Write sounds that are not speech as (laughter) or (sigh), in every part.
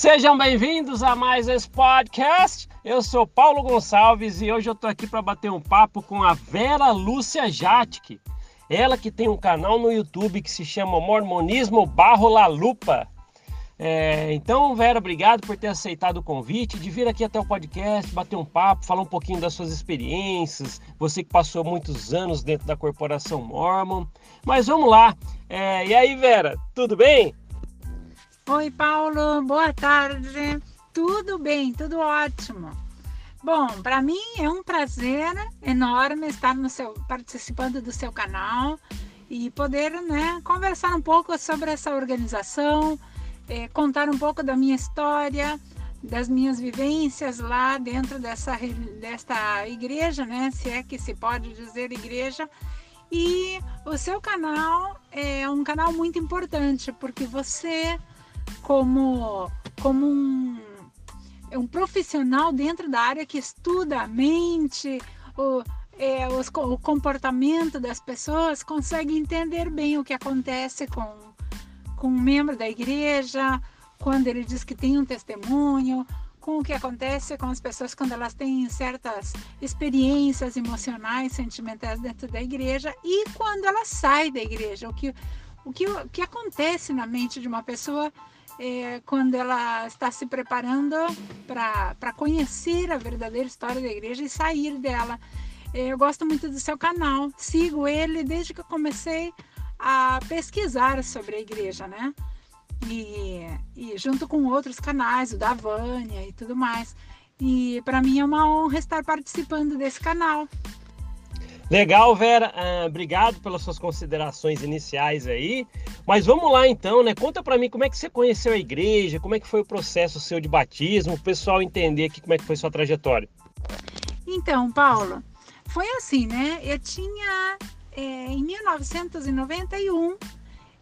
Sejam bem-vindos a mais esse podcast. Eu sou Paulo Gonçalves e hoje eu tô aqui para bater um papo com a Vera Lúcia Jatic. Ela que tem um canal no YouTube que se chama Mormonismo Barro La Lupa. É, então, Vera, obrigado por ter aceitado o convite de vir aqui até o podcast, bater um papo, falar um pouquinho das suas experiências. Você que passou muitos anos dentro da corporação Mormon. Mas vamos lá. É, e aí, Vera, tudo bem? Oi, Paulo, boa tarde. Tudo bem, tudo ótimo. Bom, para mim é um prazer enorme estar no seu, participando do seu canal e poder né, conversar um pouco sobre essa organização, é, contar um pouco da minha história, das minhas vivências lá dentro dessa, desta igreja, né? Se é que se pode dizer igreja. E o seu canal é um canal muito importante porque você como, como um, um profissional dentro da área que estuda a mente, o, é, os, o comportamento das pessoas, consegue entender bem o que acontece com, com um membro da igreja, quando ele diz que tem um testemunho, com o que acontece com as pessoas quando elas têm certas experiências emocionais, sentimentais dentro da igreja e quando ela sai da igreja, o que, o que, o que acontece na mente de uma pessoa é, quando ela está se preparando para conhecer a verdadeira história da igreja e sair dela. É, eu gosto muito do seu canal, sigo ele desde que eu comecei a pesquisar sobre a igreja, né? E, e junto com outros canais, o da Vânia e tudo mais. E para mim é uma honra estar participando desse canal. Legal, Vera. Uh, obrigado pelas suas considerações iniciais aí. Mas vamos lá então, né? Conta para mim como é que você conheceu a igreja, como é que foi o processo seu de batismo, o pessoal entender aqui como é que foi sua trajetória. Então, Paulo, foi assim, né? Eu tinha é, em 1991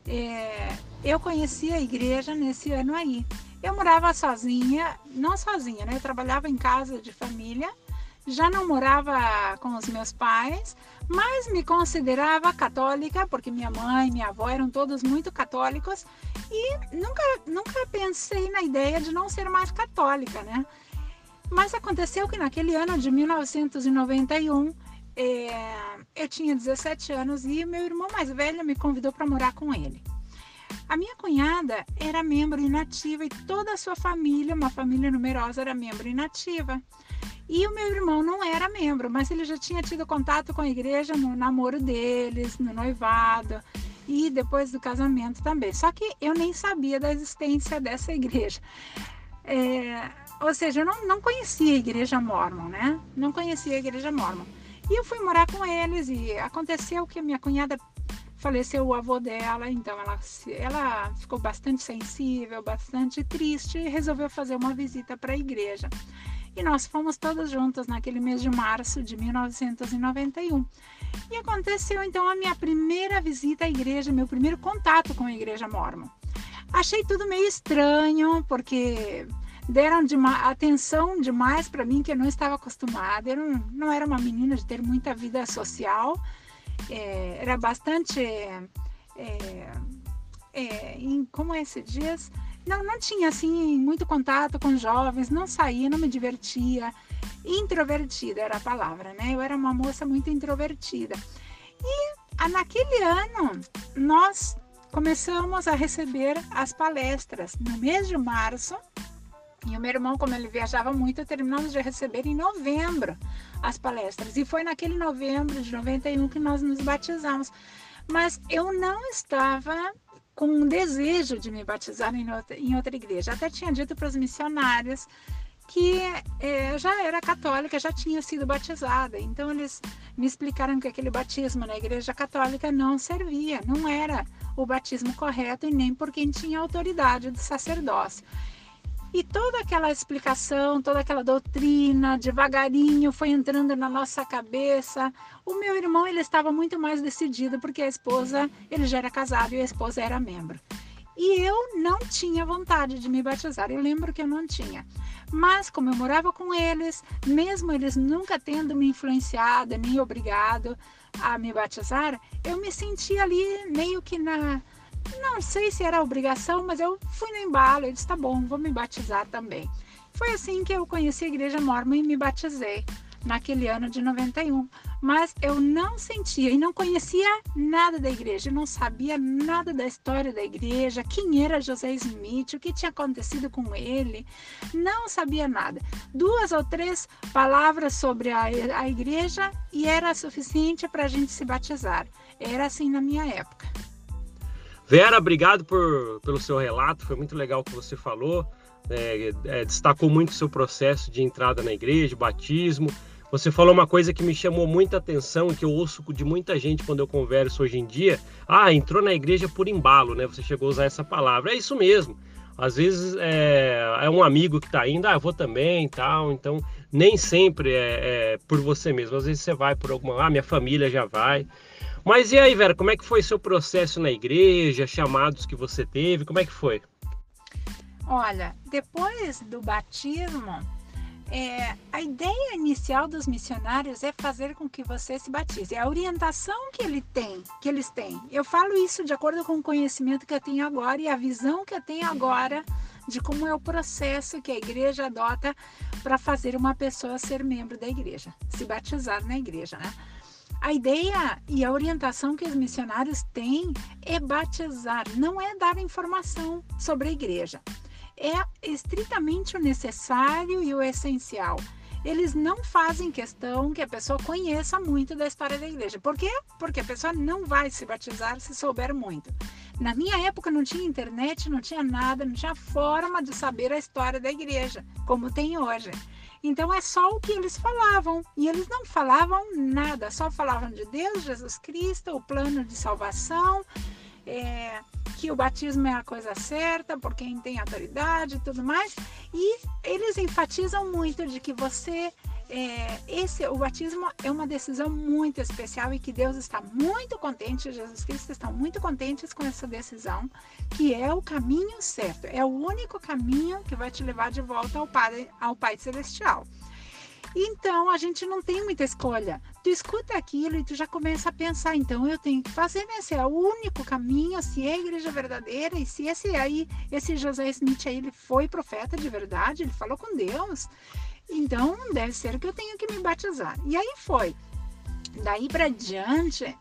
é, eu conheci a igreja nesse ano aí. Eu morava sozinha, não sozinha, né? Eu trabalhava em casa de família já não morava com os meus pais, mas me considerava católica, porque minha mãe minha avó eram todos muito católicos, e nunca, nunca pensei na ideia de não ser mais católica, né? Mas aconteceu que naquele ano de 1991, é, eu tinha 17 anos e meu irmão mais velho me convidou para morar com ele. A minha cunhada era membro inativa e toda a sua família, uma família numerosa, era membro inativa. E o meu irmão não era membro, mas ele já tinha tido contato com a igreja no namoro deles, no noivado e depois do casamento também. Só que eu nem sabia da existência dessa igreja. É, ou seja, eu não, não conhecia a igreja mormon, né? Não conhecia a igreja mormon. E eu fui morar com eles e aconteceu que minha cunhada faleceu o avô dela, então ela, ela ficou bastante sensível, bastante triste e resolveu fazer uma visita para a igreja e nós fomos todos juntos naquele mês de março de 1991. E aconteceu então a minha primeira visita à igreja, meu primeiro contato com a igreja mormon. Achei tudo meio estranho, porque deram de atenção demais para mim que eu não estava acostumada. Eu não, não, era uma menina de ter muita vida social, é, era bastante. É, é, em, como é se diz? Não, não tinha assim muito contato com jovens, não saía, não me divertia. Introvertida era a palavra, né? Eu era uma moça muito introvertida. E naquele ano nós começamos a receber as palestras no mês de março. E o meu irmão, como ele viajava muito, terminamos de receber em novembro as palestras. E foi naquele novembro de 91 que nós nos batizamos. Mas eu não estava com um desejo de me batizar em outra, em outra igreja. Até tinha dito para os missionários que é, já era católica, já tinha sido batizada. Então eles me explicaram que aquele batismo na igreja católica não servia, não era o batismo correto e nem por quem tinha autoridade do sacerdócio. E toda aquela explicação, toda aquela doutrina, devagarinho foi entrando na nossa cabeça. O meu irmão ele estava muito mais decidido porque a esposa, ele já era casado e a esposa era membro. E eu não tinha vontade de me batizar. Eu lembro que eu não tinha. Mas como eu morava com eles, mesmo eles nunca tendo me influenciado nem obrigado a me batizar, eu me sentia ali meio que na não sei se era obrigação, mas eu fui no embalo. Eu disse: tá bom, vou me batizar também. Foi assim que eu conheci a Igreja Mormon e me batizei naquele ano de 91. Mas eu não sentia e não conhecia nada da igreja, não sabia nada da história da igreja, quem era José Smith, o que tinha acontecido com ele, não sabia nada. Duas ou três palavras sobre a, a igreja e era suficiente para a gente se batizar. Era assim na minha época. Vera, obrigado por, pelo seu relato, foi muito legal o que você falou. É, é, destacou muito o seu processo de entrada na igreja, batismo. Você falou uma coisa que me chamou muita atenção, que eu ouço de muita gente quando eu converso hoje em dia. Ah, entrou na igreja por embalo, né? Você chegou a usar essa palavra. É isso mesmo. Às vezes é, é um amigo que está indo, ah, eu vou também tal. Então, nem sempre é, é, por você mesmo. Às vezes você vai por alguma, ah, minha família já vai. Mas e aí, Vera, como é que foi seu processo na igreja, chamados que você teve, como é que foi? Olha, depois do batismo, é, a ideia inicial dos missionários é fazer com que você se batize. É a orientação que ele tem, que eles têm. Eu falo isso de acordo com o conhecimento que eu tenho agora e a visão que eu tenho agora de como é o processo que a igreja adota para fazer uma pessoa ser membro da igreja, se batizar na igreja, né? A ideia e a orientação que os missionários têm é batizar, não é dar informação sobre a igreja. É estritamente o necessário e o essencial. Eles não fazem questão que a pessoa conheça muito da história da igreja. Por quê? Porque a pessoa não vai se batizar se souber muito. Na minha época não tinha internet, não tinha nada, não tinha forma de saber a história da igreja, como tem hoje. Então é só o que eles falavam. E eles não falavam nada, só falavam de Deus, Jesus Cristo, o plano de salvação, é, que o batismo é a coisa certa, por quem tem autoridade e tudo mais. E eles enfatizam muito de que você é, esse, o batismo é uma decisão muito especial e que Deus está muito contente, Jesus Cristo está muito contentes com essa decisão, que é o caminho certo, é o único caminho que vai te levar de volta ao Pai, ao Pai Celestial. Então a gente não tem muita escolha. Tu escuta aquilo e tu já começa a pensar, então eu tenho que fazer, né? Se é o único caminho, se é a igreja verdadeira, e se esse aí, esse José Smith aí, ele foi profeta de verdade, ele falou com Deus. Então, deve ser que eu tenho que me batizar. E aí foi. Daí para diante,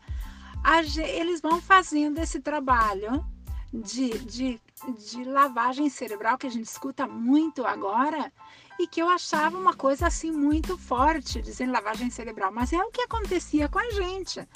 a, eles vão fazendo esse trabalho de, de, de lavagem cerebral que a gente escuta muito agora e que eu achava uma coisa assim muito forte, dizendo lavagem cerebral, mas é o que acontecia com a gente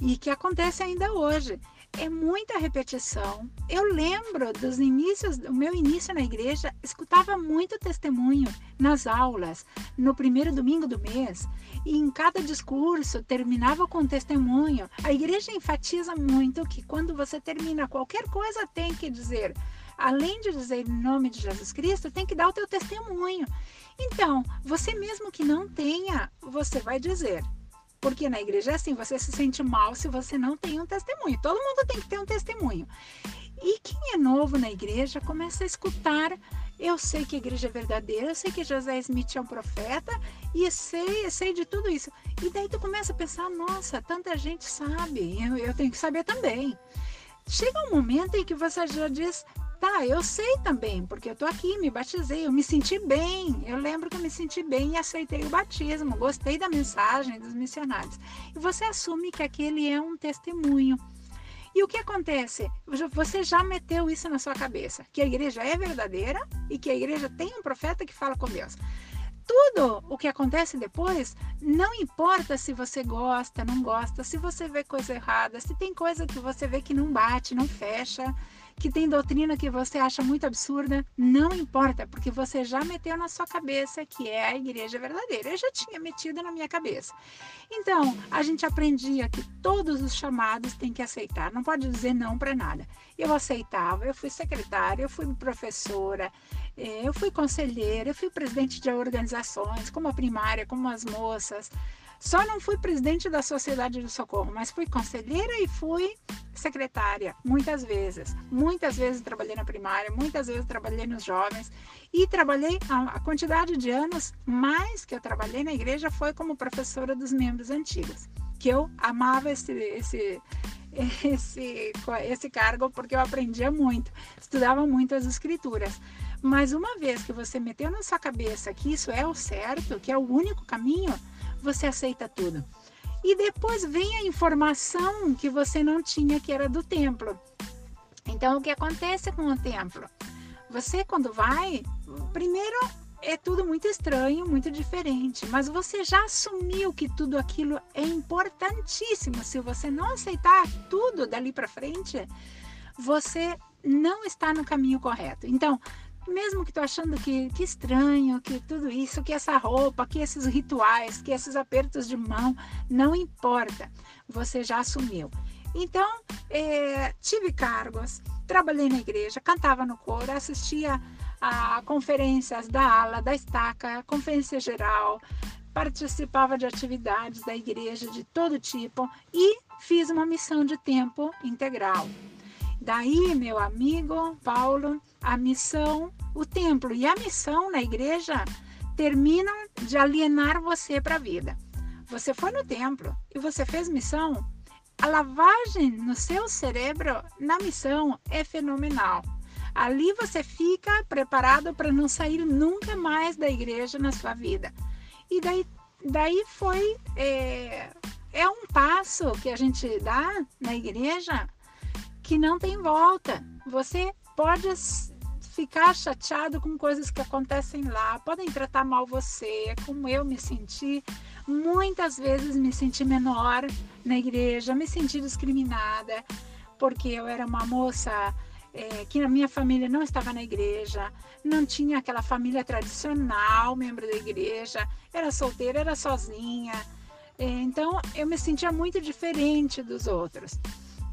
e que acontece ainda hoje é muita repetição. Eu lembro dos inícios, do meu início na igreja, escutava muito testemunho nas aulas, no primeiro domingo do mês, e em cada discurso terminava com testemunho. A igreja enfatiza muito que quando você termina qualquer coisa tem que dizer, além de dizer em nome de Jesus Cristo, tem que dar o teu testemunho. Então, você mesmo que não tenha, você vai dizer porque na igreja é assim, você se sente mal se você não tem um testemunho. Todo mundo tem que ter um testemunho. E quem é novo na igreja começa a escutar. Eu sei que a igreja é verdadeira, eu sei que José Smith é um profeta e sei, sei de tudo isso. E daí tu começa a pensar, nossa, tanta gente sabe, eu, eu tenho que saber também. Chega um momento em que você já diz, Tá, eu sei também, porque eu tô aqui, me batizei, eu me senti bem. Eu lembro que eu me senti bem e aceitei o batismo, gostei da mensagem dos missionários. E você assume que aquele é um testemunho. E o que acontece? Você já meteu isso na sua cabeça, que a igreja é verdadeira e que a igreja tem um profeta que fala com Deus tudo o que acontece depois, não importa se você gosta, não gosta, se você vê coisa errada, se tem coisa que você vê que não bate, não fecha, que tem doutrina que você acha muito absurda, não importa, porque você já meteu na sua cabeça que é a igreja verdadeira. Eu já tinha metido na minha cabeça. Então, a gente aprendia que todos os chamados tem que aceitar, não pode dizer não para nada. Eu aceitava, eu fui secretária, eu fui professora, eh, eu fui conselheira, eu fui presidente de organizações, como a primária, como as moças. Só não fui presidente da Sociedade do Socorro, mas fui conselheira e fui secretária, muitas vezes. Muitas vezes trabalhei na primária, muitas vezes trabalhei nos jovens e trabalhei a quantidade de anos mais que eu trabalhei na igreja foi como professora dos membros antigos, que eu amava esse, esse (laughs) esse, esse cargo porque eu aprendia muito, estudava muito as escrituras. Mas uma vez que você meteu na sua cabeça que isso é o certo, que é o único caminho, você aceita tudo. E depois vem a informação que você não tinha, que era do templo. Então, o que acontece com o templo? Você, quando vai, primeiro é tudo muito estranho, muito diferente, mas você já assumiu que tudo aquilo é importantíssimo. Se você não aceitar tudo dali para frente, você não está no caminho correto. Então, mesmo que tu achando que, que estranho, que tudo isso, que essa roupa, que esses rituais, que esses apertos de mão, não importa, você já assumiu. Então, é, tive cargos, trabalhei na igreja, cantava no coro, assistia a conferências da ala, da estaca, conferência geral, participava de atividades da igreja de todo tipo e fiz uma missão de tempo integral. Daí, meu amigo Paulo, a missão, o templo e a missão na igreja terminam de alienar você para a vida. Você foi no templo e você fez missão, a lavagem no seu cérebro na missão é fenomenal. Ali você fica preparado para não sair nunca mais da igreja na sua vida. E daí, daí foi é, é um passo que a gente dá na igreja que não tem volta. Você pode ficar chateado com coisas que acontecem lá, podem tratar mal você, como eu me senti. Muitas vezes me senti menor na igreja, me senti discriminada, porque eu era uma moça é, que na minha família não estava na igreja, não tinha aquela família tradicional, membro da igreja, era solteira, era sozinha. É, então eu me sentia muito diferente dos outros.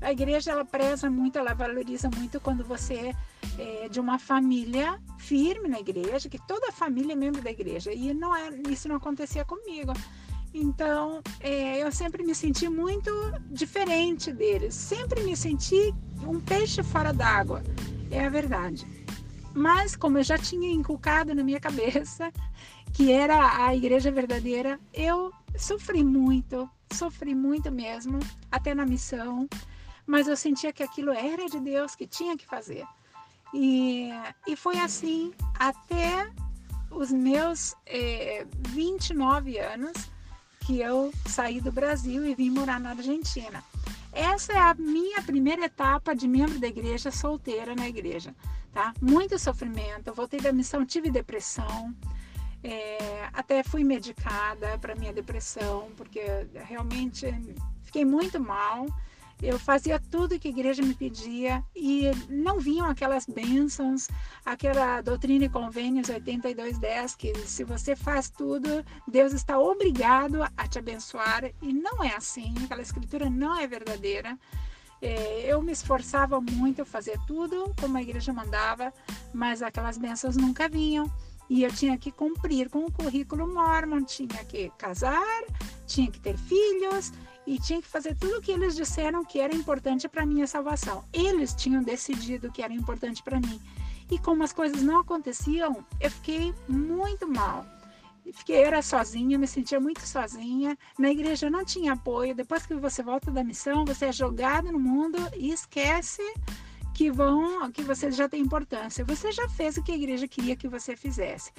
A igreja ela preza muito, ela valoriza muito quando você é de uma família firme na igreja, que toda a família é membro da igreja. E não é, isso não acontecia comigo. Então, é, eu sempre me senti muito diferente deles. Sempre me senti um peixe fora d'água. É a verdade. Mas, como eu já tinha inculcado na minha cabeça que era a igreja verdadeira, eu sofri muito, sofri muito mesmo, até na missão. Mas eu sentia que aquilo era de Deus, que tinha que fazer. E, e foi assim até os meus é, 29 anos que eu saí do Brasil e vim morar na Argentina. Essa é a minha primeira etapa de membro da igreja solteira na igreja, tá? Muito sofrimento. Eu voltei da missão, tive depressão, é, até fui medicada para minha depressão, porque realmente fiquei muito mal eu fazia tudo que a igreja me pedia e não vinham aquelas bênçãos, aquela doutrina e convênios 8210, que se você faz tudo, Deus está obrigado a te abençoar. E não é assim, aquela escritura não é verdadeira. É, eu me esforçava muito, a fazer tudo como a igreja mandava, mas aquelas bênçãos nunca vinham. E eu tinha que cumprir com o currículo mormon, tinha que casar, tinha que ter filhos, e tinha que fazer tudo o que eles disseram que era importante para minha salvação. Eles tinham decidido que era importante para mim. E como as coisas não aconteciam, eu fiquei muito mal. Fiquei era sozinha, me sentia muito sozinha. Na igreja não tinha apoio. Depois que você volta da missão, você é jogado no mundo e esquece que vão, que você já tem importância. Você já fez o que a igreja queria que você fizesse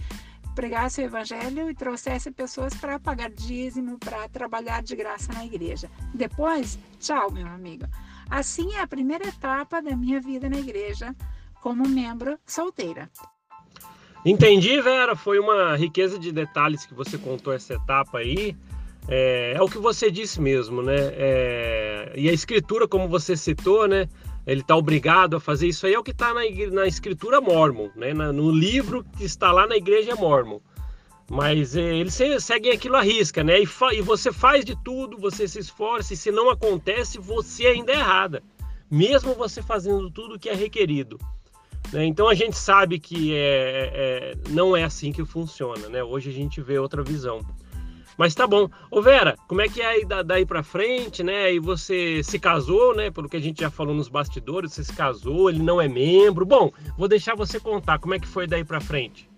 pregasse o evangelho e trouxesse pessoas para pagar dízimo, para trabalhar de graça na igreja. Depois, tchau, meu amigo. Assim é a primeira etapa da minha vida na igreja como membro solteira. Entendi, Vera. Foi uma riqueza de detalhes que você contou essa etapa aí. É, é o que você disse mesmo, né? É, e a escritura, como você citou, né? Ele está obrigado a fazer isso aí, é o que está na, na, escritura mormon, né? Na, no livro que está lá na igreja mormon. Mas é, eles seguem aquilo à risca, né? E, e, você faz de tudo, você se esforça, e se não acontece, você ainda é errada, mesmo você fazendo tudo que é requerido. Né? Então a gente sabe que é, é, não é assim que funciona, né? Hoje a gente vê outra visão. Mas tá bom. Ô Vera, como é que é aí daí pra frente, né? E você se casou, né? Pelo que a gente já falou nos bastidores, você se casou, ele não é membro. Bom, vou deixar você contar como é que foi daí pra frente.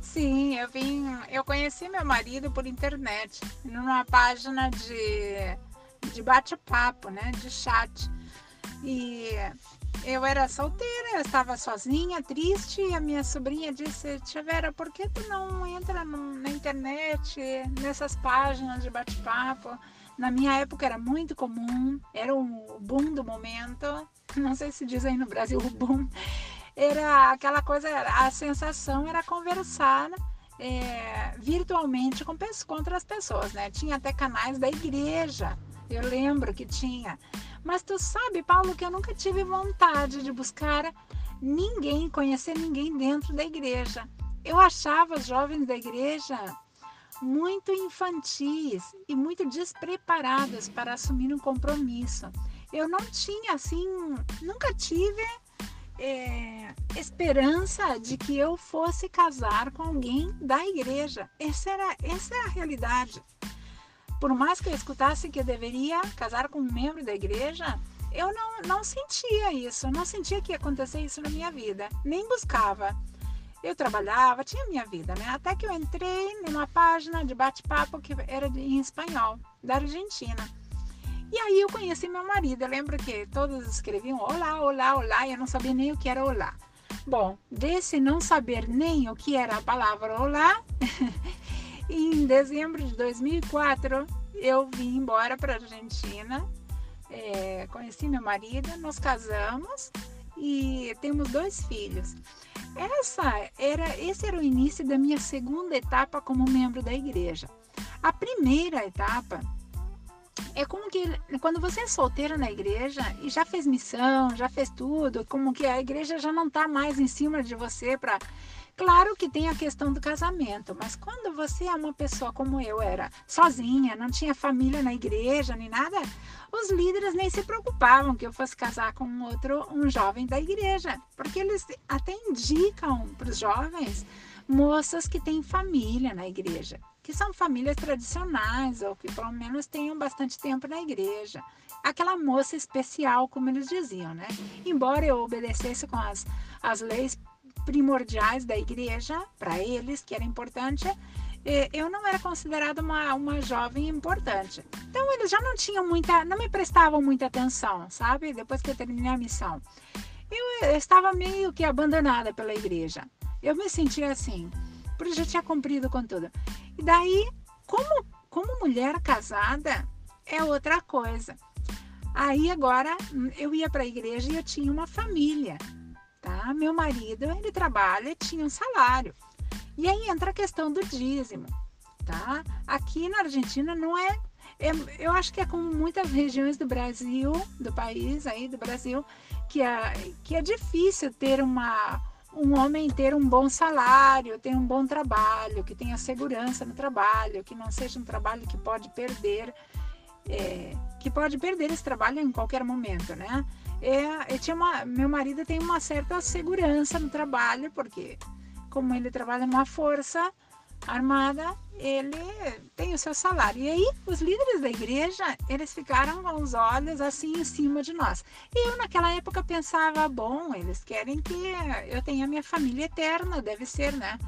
Sim, eu vim. Eu conheci meu marido por internet, numa página de, de bate-papo, né? De chat. E eu era solteira, eu estava sozinha, triste, e a minha sobrinha disse, Tia Vera, por que tu não entra no, na internet, nessas páginas de bate-papo? Na minha época era muito comum, era o boom do momento, (laughs) não sei se diz aí no Brasil o boom, era aquela coisa, a sensação era conversar é, virtualmente com, com outras pessoas, né? Tinha até canais da igreja, eu lembro que tinha. Mas tu sabe, Paulo, que eu nunca tive vontade de buscar ninguém, conhecer ninguém dentro da igreja. Eu achava os jovens da igreja muito infantis e muito despreparados para assumir um compromisso. Eu não tinha, assim, nunca tive é, esperança de que eu fosse casar com alguém da igreja. Essa, era, essa é a realidade por mais que eu escutasse que eu deveria casar com um membro da igreja, eu não, não sentia isso, não sentia que ia acontecer isso na minha vida, nem buscava. Eu trabalhava, tinha minha vida, né? Até que eu entrei numa página de bate-papo que era em espanhol, da Argentina. E aí eu conheci meu marido. Eu lembro que todos escreviam olá, olá, olá, e eu não sabia nem o que era olá. Bom, desse não saber nem o que era a palavra olá, (laughs) E em dezembro de 2004, eu vim embora para a Argentina, é, conheci meu marido, nos casamos e temos dois filhos. Essa era, esse era o início da minha segunda etapa como membro da igreja. A primeira etapa é como que quando você é solteiro na igreja e já fez missão, já fez tudo, como que a igreja já não está mais em cima de você para Claro que tem a questão do casamento, mas quando você é uma pessoa como eu era, sozinha, não tinha família na igreja nem nada, os líderes nem se preocupavam que eu fosse casar com um outro, um jovem da igreja, porque eles até indicam para os jovens moças que têm família na igreja, que são famílias tradicionais ou que pelo menos tenham bastante tempo na igreja. Aquela moça especial, como eles diziam, né? Embora eu obedecesse com as, as leis primordiais da igreja para eles, que era importante, eu não era considerada uma, uma jovem importante. Então eles já não tinham muita, não me prestavam muita atenção, sabe? Depois que eu terminei a missão. Eu, eu estava meio que abandonada pela igreja. Eu me sentia assim, porque já tinha cumprido com tudo. E daí, como, como mulher casada, é outra coisa. Aí agora eu ia para a igreja e eu tinha uma família tá? Meu marido, ele trabalha, tinha um salário. E aí entra a questão do dízimo, tá? Aqui na Argentina não é, é eu acho que é como muitas regiões do Brasil, do país aí do Brasil, que é, que é difícil ter uma um homem ter um bom salário, ter um bom trabalho, que tenha segurança no trabalho, que não seja um trabalho que pode perder, é, que pode perder esse trabalho em qualquer momento, né? É, tinha uma, meu marido tem uma certa segurança no trabalho, porque como ele trabalha numa força armada, ele tem o seu salário. E aí, os líderes da igreja, eles ficaram com os olhos assim em cima de nós. E eu, naquela época, pensava: bom, eles querem que eu tenha minha família eterna, deve ser, né?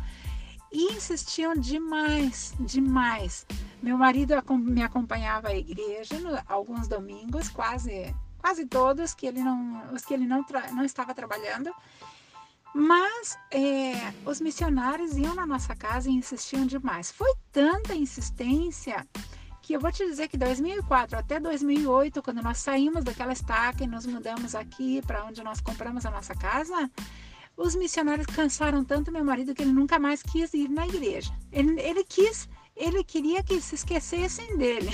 E insistiam demais, demais. Meu marido me acompanhava à igreja alguns domingos, quase quase todos que ele não, os que ele não, não estava trabalhando. Mas é, os missionários iam na nossa casa e insistiam demais. Foi tanta insistência que eu vou te dizer que 2004 até 2008, quando nós saímos daquela estaca e nos mudamos aqui para onde nós compramos a nossa casa, os missionários cansaram tanto meu marido que ele nunca mais quis ir na igreja. Ele, ele quis, ele queria que se esquecessem dele.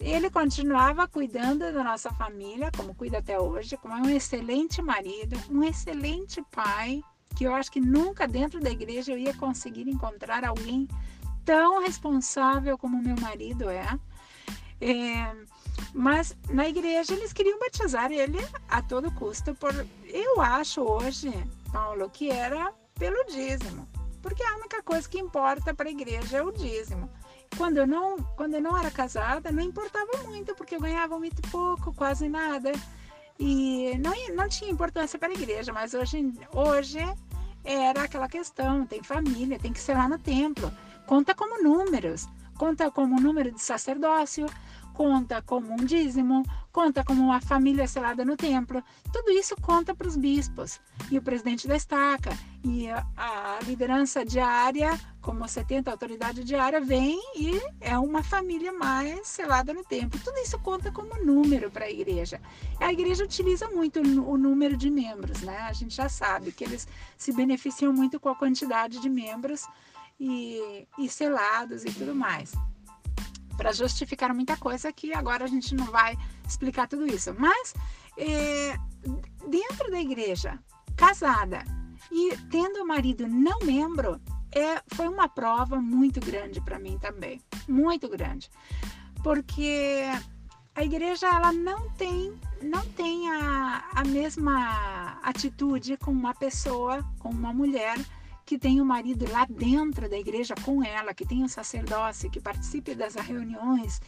Ele continuava cuidando da nossa família, como cuida até hoje, como é um excelente marido, um excelente pai, que eu acho que nunca dentro da igreja eu ia conseguir encontrar alguém tão responsável como meu marido é. é mas na igreja eles queriam batizar ele a todo custo. Por, eu acho hoje, Paulo, que era pelo dízimo, porque a única coisa que importa para a igreja é o dízimo. Quando eu não, quando eu não era casada, não importava muito, porque eu ganhava muito pouco, quase nada. E não, não tinha importância para a igreja, mas hoje, hoje era aquela questão, tem família, tem que ser lá no templo. Conta como números, conta como número de sacerdócio, conta como um dízimo, conta como uma família selada no templo. Tudo isso conta para os bispos e o presidente da estaca e a, a liderança diária, como 70 autoridade diária, vem e é uma família mais selada no templo. Tudo isso conta como número para a igreja. A igreja utiliza muito o número de membros, né? A gente já sabe que eles se beneficiam muito com a quantidade de membros e, e selados e tudo mais para justificar muita coisa que agora a gente não vai explicar tudo isso. Mas é, dentro da igreja, casada e tendo o marido não membro, é, foi uma prova muito grande para mim também, muito grande, porque a igreja ela não tem não tem a, a mesma atitude com uma pessoa, com uma mulher que tem o marido lá dentro da igreja com ela, que tem o sacerdócio, que participe das reuniões,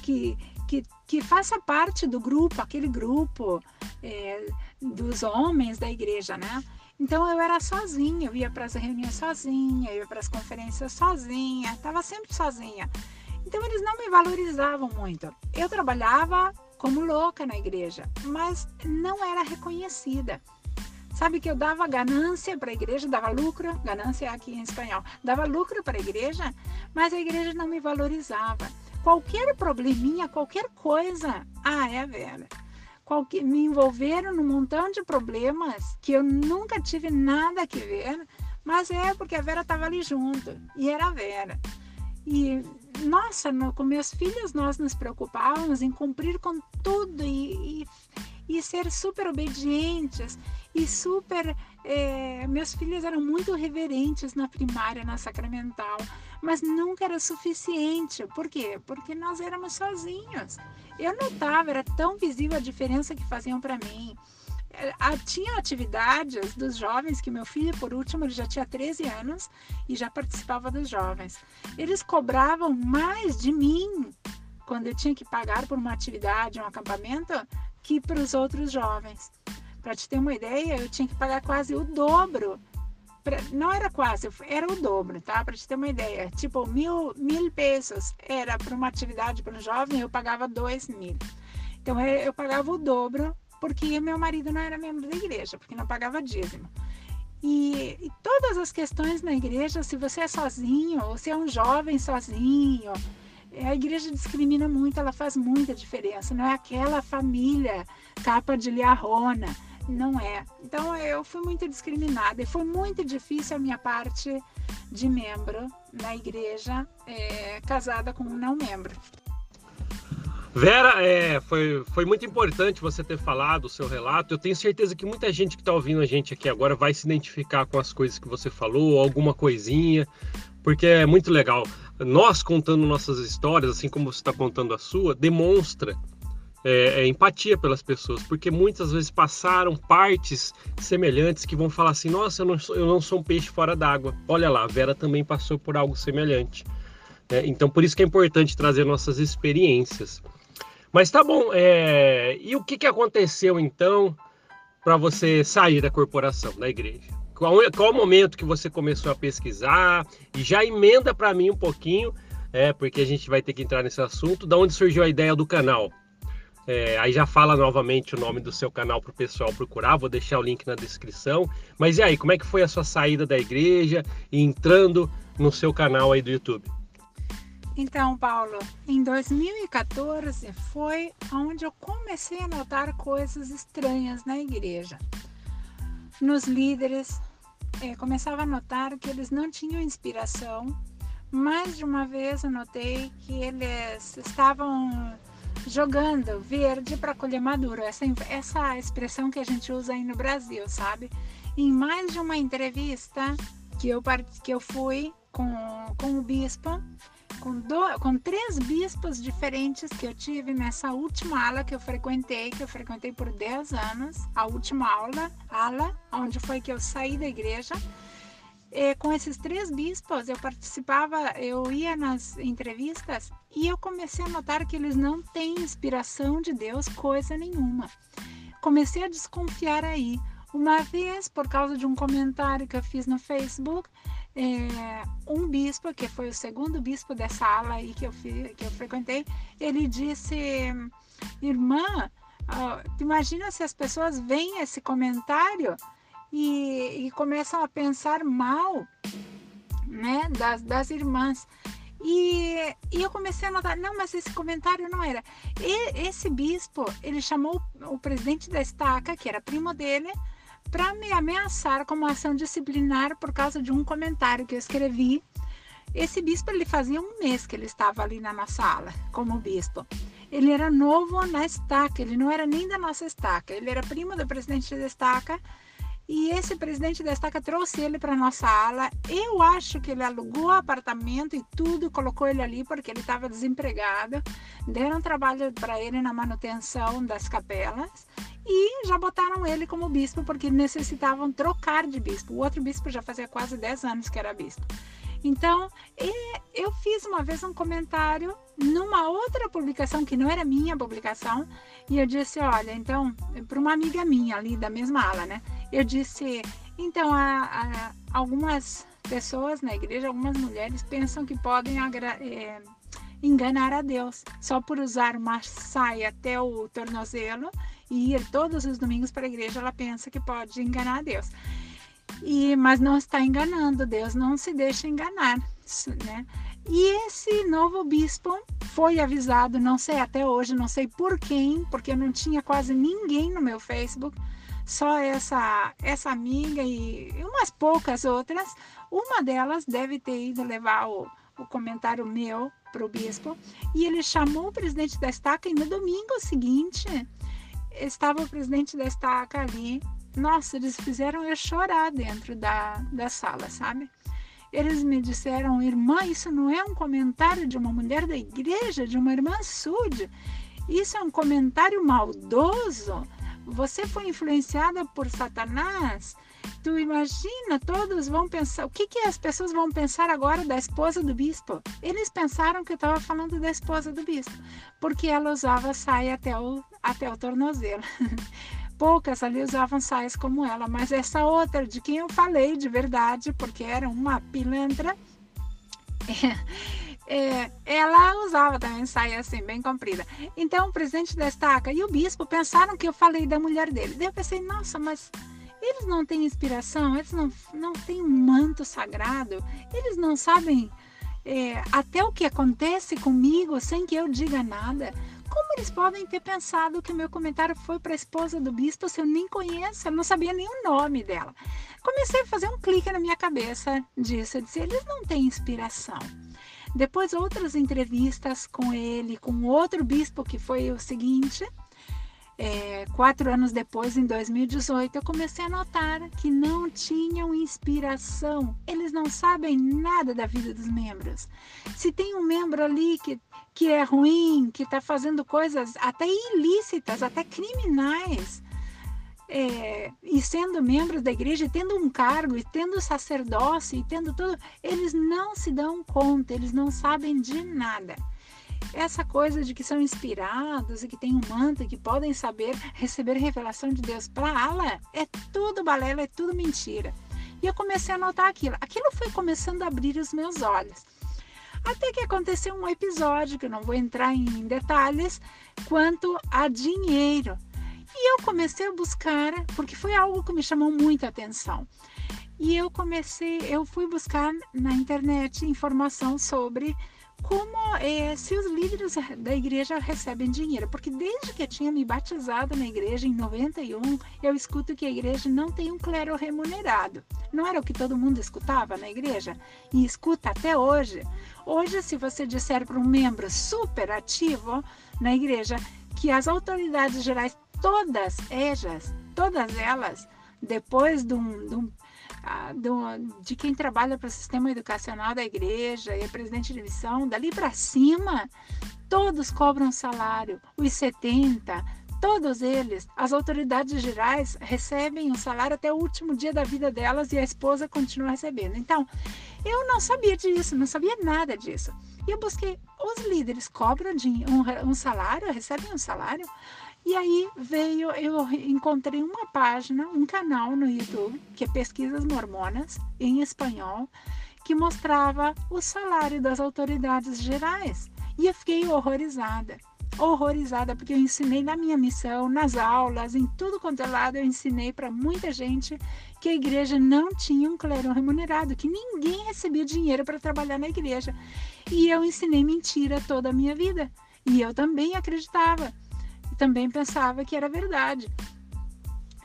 que, que, que faça parte do grupo, aquele grupo é, dos homens da igreja, né? Então eu era sozinha, eu ia para as reuniões sozinha, eu ia para as conferências sozinha, estava sempre sozinha. Então eles não me valorizavam muito. Eu trabalhava como louca na igreja, mas não era reconhecida. Sabe que eu dava ganância para a igreja, dava lucro, ganância aqui em espanhol, dava lucro para a igreja, mas a igreja não me valorizava. Qualquer probleminha, qualquer coisa, ah, é Vera. Qualquer, me envolveram num montão de problemas que eu nunca tive nada a ver, mas é porque a Vera estava ali junto e era a Vera. E nossa, no, com meus filhos nós nos preocupávamos em cumprir com tudo e, e, ser super obedientes e super. É, meus filhos eram muito reverentes na primária, na sacramental, mas nunca era suficiente. Por quê? Porque nós éramos sozinhos. Eu notava, era tão visível a diferença que faziam para mim. É, tinha atividades dos jovens que meu filho, por último, ele já tinha 13 anos e já participava dos jovens. Eles cobravam mais de mim quando eu tinha que pagar por uma atividade, um acampamento, que para os outros jovens. Para te ter uma ideia, eu tinha que pagar quase o dobro. Pra, não era quase, era o dobro, tá? Para te ter uma ideia. Tipo, mil, mil pesos era para uma atividade para um jovem, eu pagava dois mil. Então eu, eu pagava o dobro porque meu marido não era membro da igreja, porque não pagava dízimo. E, e, todas as questões na igreja, se você é sozinho, ou se é um jovem sozinho, a igreja discrimina muito, ela faz muita diferença. Não é aquela família capa de liarrona não é. Então eu fui muito discriminada e foi muito difícil a minha parte de membro na igreja é, casada com um não membro. Vera, é, foi, foi muito importante você ter falado o seu relato. Eu tenho certeza que muita gente que está ouvindo a gente aqui agora vai se identificar com as coisas que você falou, alguma coisinha, porque é muito legal. Nós contando nossas histórias, assim como você está contando a sua, demonstra é, é, empatia pelas pessoas, porque muitas vezes passaram partes semelhantes que vão falar assim: nossa, eu não sou, eu não sou um peixe fora d'água. Olha lá, a Vera também passou por algo semelhante. É, então, por isso que é importante trazer nossas experiências. Mas tá bom, é... e o que, que aconteceu então para você sair da corporação, da igreja? Qual, qual o momento que você começou a pesquisar? E já emenda para mim um pouquinho, é, porque a gente vai ter que entrar nesse assunto, da onde surgiu a ideia do canal. É, aí já fala novamente o nome do seu canal para o pessoal procurar, vou deixar o link na descrição. Mas e aí, como é que foi a sua saída da igreja e entrando no seu canal aí do YouTube? Então, Paulo, em 2014 foi onde eu comecei a notar coisas estranhas na igreja. Nos líderes, é, começava a notar que eles não tinham inspiração. Mais de uma vez eu notei que eles estavam jogando verde para colher maduro. Essa, essa expressão que a gente usa aí no Brasil, sabe? Em mais de uma entrevista que eu, que eu fui com, com o bispo, com, com três bispos diferentes que eu tive nessa última aula que eu frequentei, que eu frequentei por 10 anos, a última aula, aula, onde foi que eu saí da igreja é, com esses três bispos, eu participava, eu ia nas entrevistas e eu comecei a notar que eles não têm inspiração de Deus coisa nenhuma. Comecei a desconfiar aí. Uma vez, por causa de um comentário que eu fiz no Facebook, é, um bispo, que foi o segundo bispo dessa ala aí que eu, que eu frequentei, ele disse, irmã, imagina se as pessoas veem esse comentário e, e começam a pensar mal né, das, das irmãs. E, e, eu comecei a notar, não, mas esse comentário não era. E, esse bispo, ele chamou o presidente da estaca, que era primo dele, para me ameaçar com uma ação disciplinar por causa de um comentário que eu escrevi. Esse bispo, ele fazia um mês que ele estava ali na nossa aula, como bispo. Ele era novo na estaca, ele não era nem da nossa estaca, ele era primo do presidente da estaca e esse presidente da estaca trouxe ele para nossa ala. Eu acho que ele alugou o apartamento e tudo, colocou ele ali porque ele estava desempregado. Deram trabalho para ele na manutenção das capelas e já botaram ele como bispo porque necessitavam trocar de bispo. O outro bispo já fazia quase 10 anos que era bispo. Então, eu fiz uma vez um comentário numa outra publicação que não era minha publicação, e eu disse: Olha, então, para uma amiga minha ali da mesma ala, né? eu disse, então, há, há algumas pessoas na igreja, algumas mulheres pensam que podem é, enganar a Deus só por usar uma saia até o tornozelo ir todos os domingos para a igreja, ela pensa que pode enganar Deus. E, mas não está enganando, Deus não se deixa enganar, né? E esse novo bispo foi avisado, não sei até hoje, não sei por quem, porque eu não tinha quase ninguém no meu Facebook, só essa, essa amiga e umas poucas outras. Uma delas deve ter ido levar o, o comentário meu para o bispo e ele chamou o presidente da estaca e no domingo seguinte estava o presidente da estaca ali. Nossa, eles fizeram eu chorar dentro da, da sala, sabe? Eles me disseram, irmã, isso não é um comentário de uma mulher da igreja, de uma irmã sude. Isso é um comentário maldoso você foi influenciada por Satanás, tu imagina, todos vão pensar, o que, que as pessoas vão pensar agora da esposa do bispo? Eles pensaram que eu estava falando da esposa do bispo, porque ela usava saia até o, até o tornozelo. (laughs) Poucas ali usavam saias como ela, mas essa outra, de quem eu falei de verdade, porque era uma pilantra, (laughs) é, ela usava também saia assim, bem comprida. Então o presidente da estaca e o bispo pensaram que eu falei da mulher dele. Daí eu pensei, nossa, mas eles não têm inspiração, eles não, não têm um manto sagrado, eles não sabem é, até o que acontece comigo sem que eu diga nada. Como eles podem ter pensado que o meu comentário foi para a esposa do bispo se eu nem conheço, eu não sabia nem o nome dela? Comecei a fazer um clique na minha cabeça disso. Eu disse: eles não têm inspiração. Depois, outras entrevistas com ele, com outro bispo, que foi o seguinte. É, quatro anos depois, em 2018, eu comecei a notar que não tinham inspiração. Eles não sabem nada da vida dos membros. Se tem um membro ali que, que é ruim, que está fazendo coisas até ilícitas, até criminais, é, e sendo membros da igreja, tendo um cargo, e tendo sacerdócio, e tendo tudo, eles não se dão conta, eles não sabem de nada. Essa coisa de que são inspirados e que têm um manto que podem saber receber revelação de Deus para ala é tudo balela, é tudo mentira. E eu comecei a notar aquilo. Aquilo foi começando a abrir os meus olhos. Até que aconteceu um episódio, que eu não vou entrar em detalhes, quanto a dinheiro e eu comecei a buscar, porque foi algo que me chamou muita atenção. E eu comecei, eu fui buscar na internet informação sobre como é, se os líderes da igreja recebem dinheiro, porque desde que eu tinha me batizado na igreja em 91, eu escuto que a igreja não tem um clero remunerado. Não era o que todo mundo escutava na igreja e escuta até hoje. Hoje, se você disser para um membro super ativo na igreja que as autoridades gerais todas elas, todas elas, depois de, um, de, um, ah, de quem trabalha para o sistema educacional da igreja e é presidente de missão, dali para cima, todos cobram salário, os 70, todos eles, as autoridades gerais recebem o salário até o último dia da vida delas e a esposa continua recebendo. Então, eu não sabia disso, não sabia nada disso. E eu busquei, os líderes cobram um salário, recebem um salário? E aí veio, eu encontrei uma página, um canal no YouTube, que é Pesquisas Mormonas, em espanhol, que mostrava o salário das autoridades gerais. E eu fiquei horrorizada, horrorizada, porque eu ensinei na minha missão, nas aulas, em tudo quanto é lado, eu ensinei para muita gente que a igreja não tinha um clero remunerado, que ninguém recebia dinheiro para trabalhar na igreja. E eu ensinei mentira toda a minha vida. E eu também acreditava, também pensava que era verdade.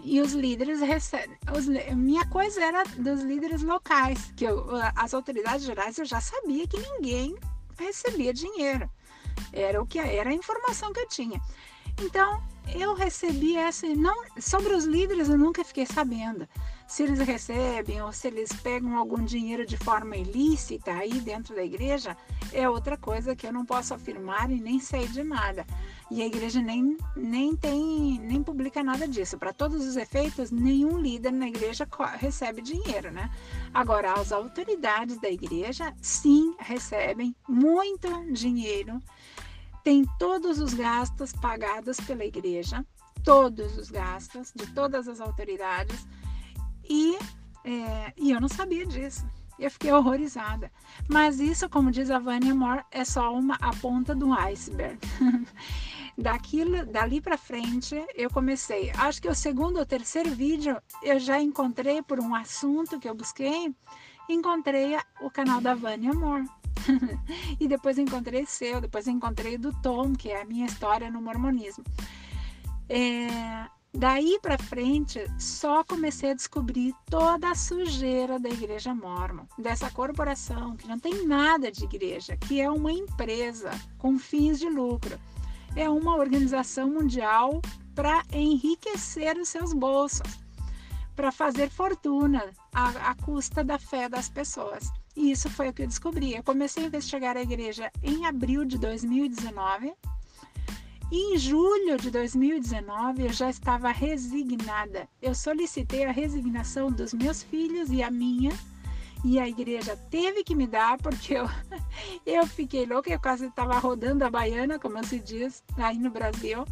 E os líderes recebem. Minha coisa era dos líderes locais, que eu, as autoridades gerais eu já sabia que ninguém recebia dinheiro. Era o que era a informação que eu tinha. Então, eu recebi essa. Não, sobre os líderes eu nunca fiquei sabendo. Se eles recebem ou se eles pegam algum dinheiro de forma ilícita aí dentro da igreja, é outra coisa que eu não posso afirmar e nem sei de nada. E a igreja nem, nem tem, nem publica nada disso. Para todos os efeitos, nenhum líder na igreja recebe dinheiro, né? Agora, as autoridades da igreja, sim, recebem muito dinheiro tem todos os gastos pagados pela igreja, todos os gastos de todas as autoridades, e, é, e eu não sabia disso. Eu fiquei horrorizada. Mas isso, como diz a Vânia Moore, é só uma a ponta do iceberg. (laughs) Daquilo, dali para frente, eu comecei. Acho que o segundo ou terceiro vídeo eu já encontrei por um assunto que eu busquei, encontrei o canal da Vânia Moore. (laughs) e depois encontrei seu, depois encontrei do Tom, que é a minha história no mormonismo. É, daí para frente, só comecei a descobrir toda a sujeira da igreja mormon, dessa corporação que não tem nada de igreja, que é uma empresa com fins de lucro. É uma organização mundial para enriquecer os seus bolsos, para fazer fortuna à, à custa da fé das pessoas. E isso foi o que eu descobri. Eu comecei a investigar a igreja em abril de 2019. E em julho de 2019 eu já estava resignada. Eu solicitei a resignação dos meus filhos e a minha. E a igreja teve que me dar, porque eu, (laughs) eu fiquei louca, eu quase estava rodando a baiana, como se diz, aí no Brasil.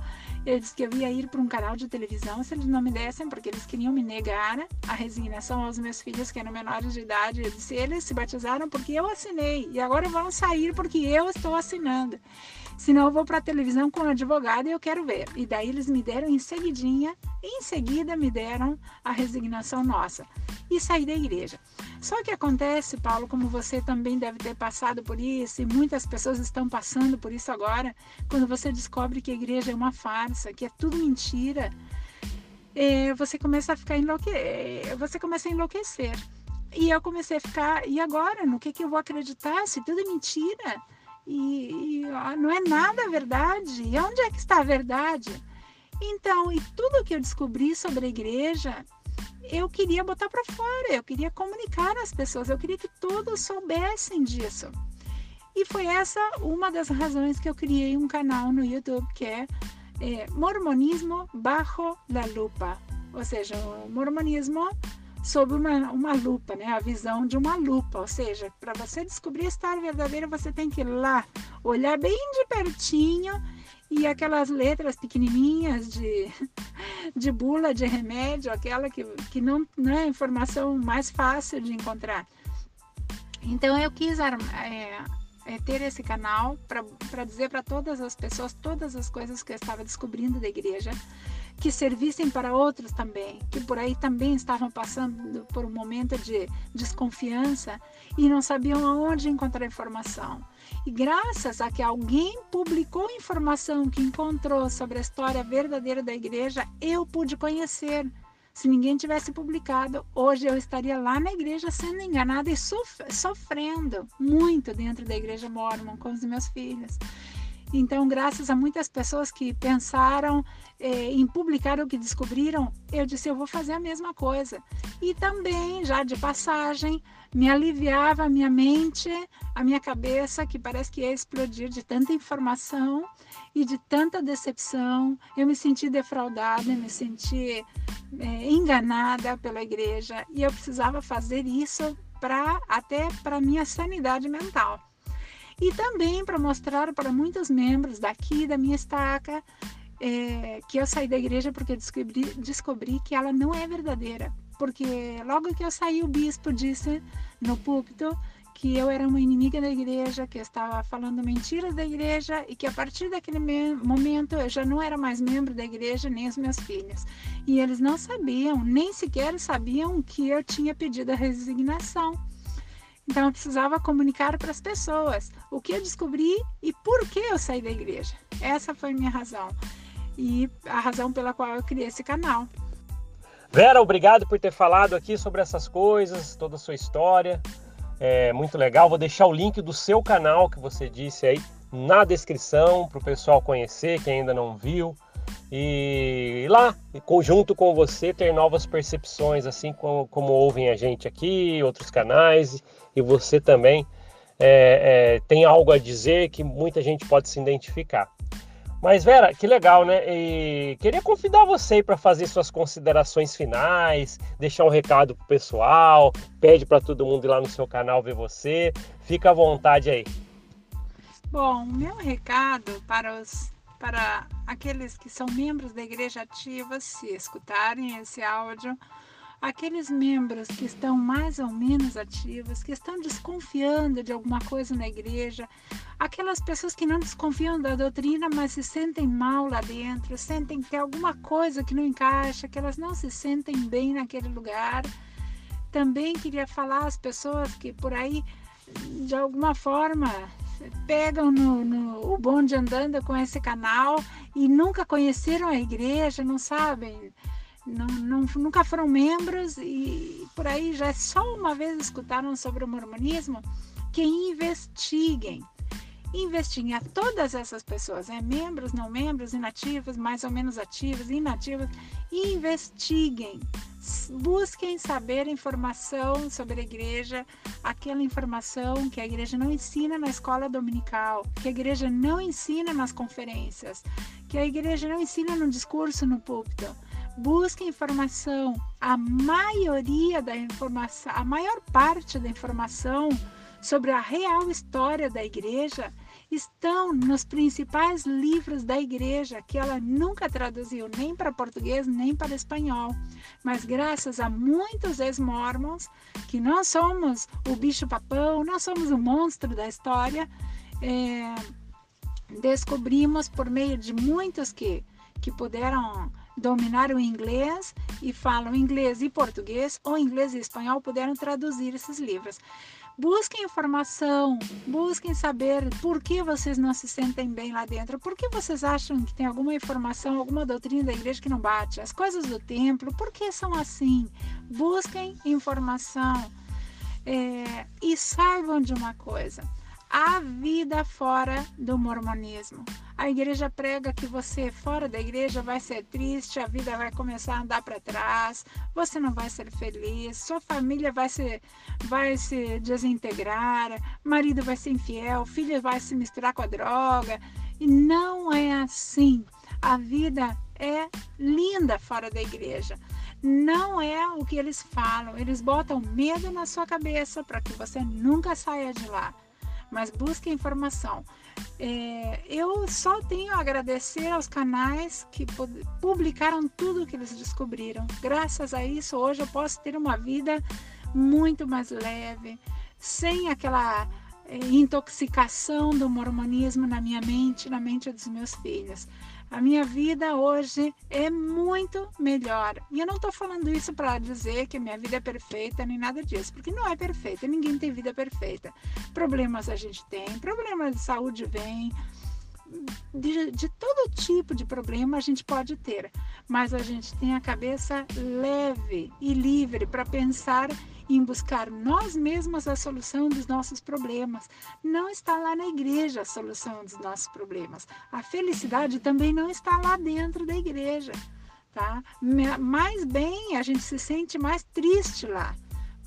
Eu disse que eu ia ir para um canal de televisão se eles não me dessem, porque eles queriam me negar a resignação aos meus filhos que eram menores de idade. Eu disse, eles se batizaram porque eu assinei e agora vão sair porque eu estou assinando. Senão eu vou para a televisão com o advogado e eu quero ver. E daí eles me deram em seguidinha, em seguida me deram a resignação nossa. E saí da igreja. Só que acontece, Paulo, como você também deve ter passado por isso, e muitas pessoas estão passando por isso agora, quando você descobre que a igreja é uma farsa, que é tudo mentira, é, você começa a ficar enlouque... É, você começa a enlouquecer. E eu comecei a ficar, e agora? No que, que eu vou acreditar? Se tudo é mentira? E, e não é nada verdade? E onde é que está a verdade? Então, e tudo que eu descobri sobre a igreja eu queria botar para fora, eu queria comunicar às pessoas, eu queria que todos soubessem disso. E foi essa uma das razões que eu criei um canal no YouTube que é, é Mormonismo Bajo la Lupa, ou seja, o mormonismo sob uma, uma lupa, né? a visão de uma lupa. Ou seja, para você descobrir a história verdadeira, você tem que ir lá, olhar bem de pertinho e aquelas letras pequenininhas de, (laughs) de bula de remédio, aquela que, que não, não é a informação mais fácil de encontrar. Então eu quis é, é, ter esse canal para dizer para todas as pessoas todas as coisas que eu estava descobrindo da igreja que servissem para outros também, que por aí também estavam passando por um momento de desconfiança e não sabiam aonde encontrar informação. E graças a que alguém publicou informação que encontrou sobre a história verdadeira da igreja, eu pude conhecer. Se ninguém tivesse publicado, hoje eu estaria lá na igreja sendo enganada e sofrendo muito dentro da igreja mormon com os meus filhos. Então, graças a muitas pessoas que pensaram eh, em publicar o que descobriram, eu disse: eu vou fazer a mesma coisa. E também, já de passagem, me aliviava a minha mente, a minha cabeça, que parece que ia explodir de tanta informação e de tanta decepção. Eu me senti defraudada, me senti eh, enganada pela igreja e eu precisava fazer isso para até para minha sanidade mental e também para mostrar para muitos membros daqui da minha estaca é, que eu saí da igreja porque descobri, descobri que ela não é verdadeira. Porque logo que eu saí, o bispo disse no púlpito que eu era uma inimiga da igreja, que eu estava falando mentiras da igreja e que a partir daquele momento eu já não era mais membro da igreja, nem os meus filhos. E eles não sabiam, nem sequer sabiam que eu tinha pedido a resignação. Então eu precisava comunicar para as pessoas o que eu descobri e por que eu saí da igreja. Essa foi minha razão e a razão pela qual eu criei esse canal. Vera, obrigado por ter falado aqui sobre essas coisas, toda a sua história. É muito legal. Vou deixar o link do seu canal que você disse aí na descrição para o pessoal conhecer, quem ainda não viu. E lá, conjunto com você, ter novas percepções, assim como, como ouvem a gente aqui, outros canais, e você também é, é, tem algo a dizer que muita gente pode se identificar. Mas, Vera, que legal, né? E queria convidar você para fazer suas considerações finais, deixar um recado pro pessoal, pede para todo mundo ir lá no seu canal ver você. Fica à vontade aí. Bom, meu recado para os para aqueles que são membros da igreja ativa, se escutarem esse áudio, aqueles membros que estão mais ou menos ativos, que estão desconfiando de alguma coisa na igreja, aquelas pessoas que não desconfiam da doutrina, mas se sentem mal lá dentro, sentem que tem alguma coisa que não encaixa, que elas não se sentem bem naquele lugar. Também queria falar às pessoas que por aí, de alguma forma, pegam no, no, o bonde andando com esse canal e nunca conheceram a igreja, não sabem não, não, nunca foram membros e por aí já só uma vez escutaram sobre o mormonismo, que investiguem. Investiguem a todas essas pessoas, é, membros, não membros, inativos, mais ou menos ativos, inativos, investiguem. Busquem saber informação sobre a igreja, aquela informação que a igreja não ensina na escola dominical, que a igreja não ensina nas conferências, que a igreja não ensina no discurso no púlpito busque informação. A maioria da informação, a maior parte da informação sobre a real história da igreja estão nos principais livros da igreja que ela nunca traduziu nem para português nem para espanhol. Mas graças a muitos ex-mormons, que nós somos o bicho papão, nós somos o monstro da história, é, descobrimos por meio de muitos que, que puderam dominar o inglês e falam inglês e português, ou inglês e espanhol, puderam traduzir esses livros. Busquem informação, busquem saber por que vocês não se sentem bem lá dentro, por que vocês acham que tem alguma informação, alguma doutrina da igreja que não bate, as coisas do templo, por que são assim? Busquem informação é, e saibam de uma coisa: a vida fora do mormonismo. A igreja prega que você fora da igreja vai ser triste, a vida vai começar a andar para trás, você não vai ser feliz, sua família vai se, vai se desintegrar, marido vai ser infiel, filho vai se misturar com a droga. E não é assim. A vida é linda fora da igreja não é o que eles falam. Eles botam medo na sua cabeça para que você nunca saia de lá mas busque informação. É, eu só tenho a agradecer aos canais que publicaram tudo que eles descobriram. Graças a isso, hoje eu posso ter uma vida muito mais leve, sem aquela é, intoxicação do mormonismo na minha mente, na mente dos meus filhos. A minha vida hoje é muito melhor. E eu não estou falando isso para dizer que a minha vida é perfeita nem nada disso, porque não é perfeita. Ninguém tem vida perfeita. Problemas a gente tem, problemas de saúde vem. De, de todo tipo de problema a gente pode ter, mas a gente tem a cabeça leve e livre para pensar em buscar nós mesmos a solução dos nossos problemas. Não está lá na igreja a solução dos nossos problemas. A felicidade também não está lá dentro da igreja, tá? Mais bem, a gente se sente mais triste lá,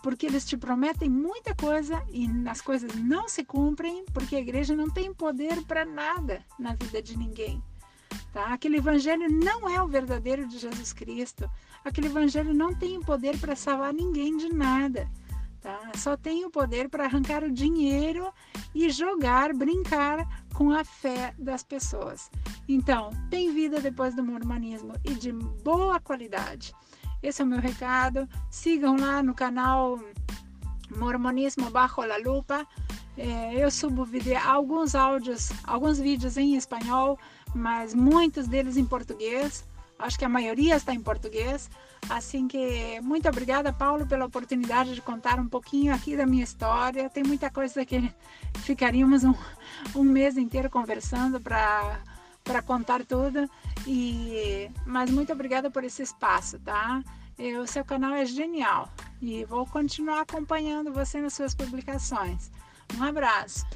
porque eles te prometem muita coisa e as coisas não se cumprem, porque a igreja não tem poder para nada na vida de ninguém. Tá? Aquele evangelho não é o verdadeiro de Jesus Cristo. Aquele evangelho não tem o poder para salvar ninguém de nada. Tá? Só tem o poder para arrancar o dinheiro e jogar, brincar com a fé das pessoas. Então, tem vida depois do mormonismo e de boa qualidade. Esse é o meu recado. Sigam lá no canal Mormonismo Bajo la Lupa. É, eu subo alguns áudios, alguns vídeos em espanhol, mas muitos deles em português. Acho que a maioria está em português. Assim que muito obrigada, Paulo, pela oportunidade de contar um pouquinho aqui da minha história. Tem muita coisa que ficaríamos um, um mês inteiro conversando para para contar tudo. E mas muito obrigada por esse espaço, tá? E o seu canal é genial e vou continuar acompanhando você nas suas publicações. Um abraço.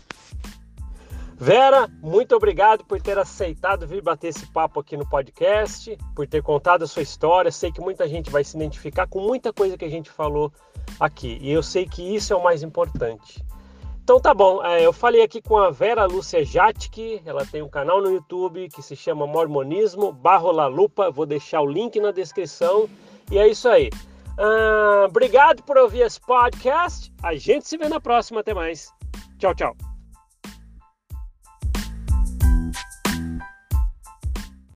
Vera, muito obrigado por ter aceitado vir bater esse papo aqui no podcast, por ter contado a sua história. Sei que muita gente vai se identificar com muita coisa que a gente falou aqui e eu sei que isso é o mais importante. Então tá bom, é, eu falei aqui com a Vera Lúcia Jatke, ela tem um canal no YouTube que se chama Mormonismo Barro La Lupa, vou deixar o link na descrição e é isso aí. Uh, obrigado por ouvir esse podcast, a gente se vê na próxima, até mais. Tchau, tchau.